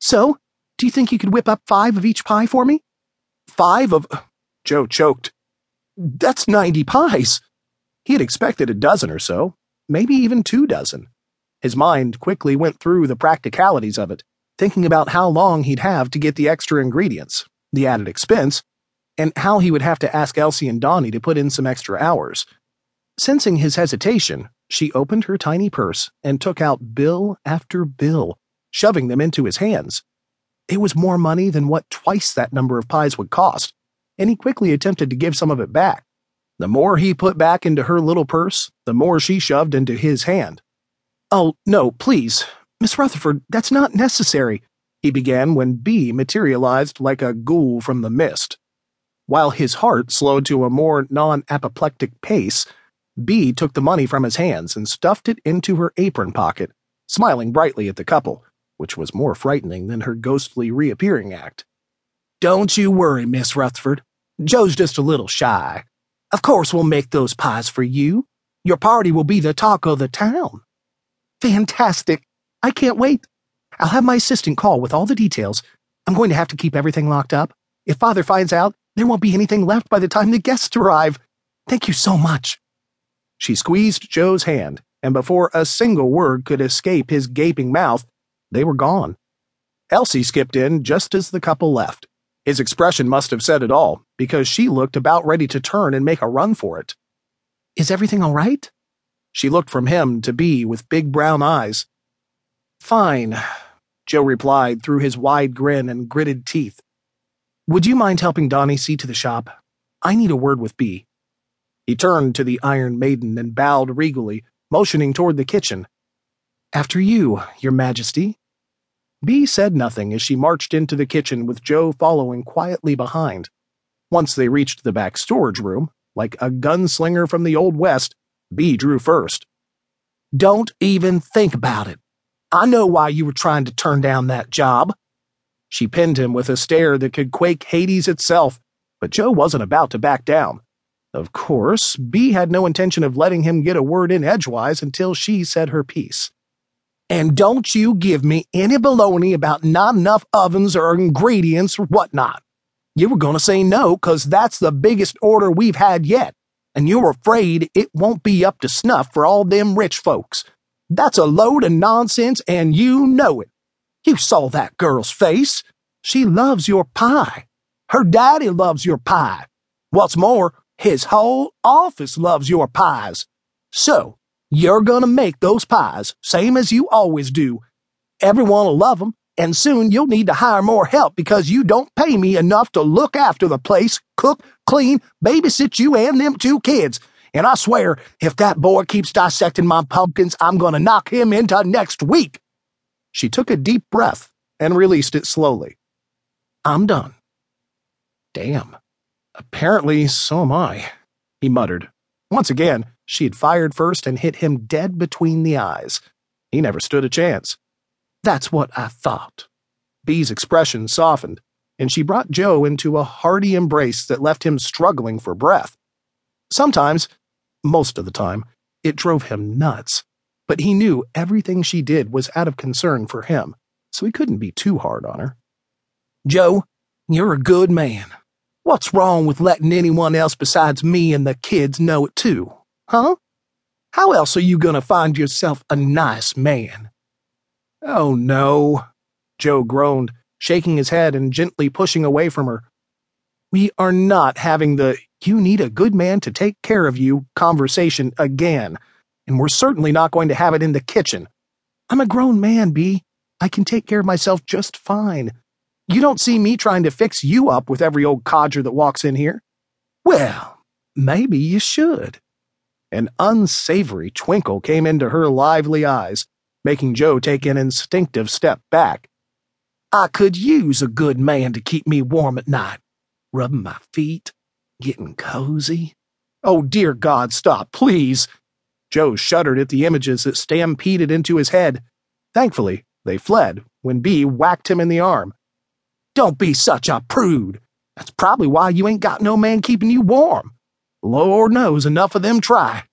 So, do you think you could whip up five of each pie for me? Five of. Joe choked. That's 90 pies. He had expected a dozen or so, maybe even two dozen. His mind quickly went through the practicalities of it, thinking about how long he'd have to get the extra ingredients, the added expense, and how he would have to ask Elsie and Donnie to put in some extra hours. Sensing his hesitation, she opened her tiny purse and took out bill after bill, shoving them into his hands. It was more money than what twice that number of pies would cost, and he quickly attempted to give some of it back. The more he put back into her little purse, the more she shoved into his hand. Oh, no, please. Miss Rutherford, that's not necessary, he began when Bea materialized like a ghoul from the mist. While his heart slowed to a more non apoplectic pace, Bea took the money from his hands and stuffed it into her apron pocket, smiling brightly at the couple, which was more frightening than her ghostly reappearing act. Don't you worry, Miss Rutherford. Joe's just a little shy. Of course, we'll make those pies for you. Your party will be the talk of the town. Fantastic. I can't wait. I'll have my assistant call with all the details. I'm going to have to keep everything locked up. If Father finds out, there won't be anything left by the time the guests arrive. Thank you so much. She squeezed Joe's hand, and before a single word could escape his gaping mouth, they were gone. Elsie skipped in just as the couple left. His expression must have said it all, because she looked about ready to turn and make a run for it. Is everything all right? She looked from him to Bea with big brown eyes. Fine, Joe replied through his wide grin and gritted teeth. Would you mind helping Donnie see to the shop? I need a word with Bea. He turned to the Iron Maiden and bowed regally, motioning toward the kitchen. After you, Your Majesty. Bea said nothing as she marched into the kitchen with Joe following quietly behind. Once they reached the back storage room, like a gunslinger from the Old West, Bea drew first. Don't even think about it. I know why you were trying to turn down that job. She pinned him with a stare that could quake Hades itself, but Joe wasn't about to back down. Of course, Bea had no intention of letting him get a word in edgewise until she said her piece. And don't you give me any baloney about not enough ovens or ingredients or whatnot. You were going to say no, 'cause that's the biggest order we've had yet, and you're afraid it won't be up to snuff for all them rich folks. That's a load of nonsense, and you know it. You saw that girl's face. She loves your pie. Her daddy loves your pie. What's more, his whole office loves your pies. So, you're gonna make those pies, same as you always do. Everyone'll love 'em, and soon you'll need to hire more help because you don't pay me enough to look after the place, cook, clean, babysit you and them two kids. And I swear, if that boy keeps dissecting my pumpkins, I'm gonna knock him into next week. She took a deep breath and released it slowly. I'm done. Damn. Apparently, so am I, he muttered. Once again, she had fired first and hit him dead between the eyes. He never stood a chance. That's what I thought. Bea's expression softened, and she brought Joe into a hearty embrace that left him struggling for breath. Sometimes, most of the time, it drove him nuts, but he knew everything she did was out of concern for him, so he couldn't be too hard on her. Joe, you're a good man. What's wrong with letting anyone else besides me and the kids know it too? Huh? How else are you going to find yourself a nice man? Oh, no, Joe groaned, shaking his head and gently pushing away from her. We are not having the you need a good man to take care of you conversation again, and we're certainly not going to have it in the kitchen. I'm a grown man, Bea. I can take care of myself just fine. You don't see me trying to fix you up with every old codger that walks in here. Well, maybe you should. An unsavory twinkle came into her lively eyes, making Joe take an instinctive step back. I could use a good man to keep me warm at night, rubbing my feet, getting cozy. Oh, dear God, stop, please. Joe shuddered at the images that stampeded into his head. Thankfully, they fled when Bea whacked him in the arm. Don't be such a prude. That's probably why you ain't got no man keeping you warm. Lord knows enough of them try.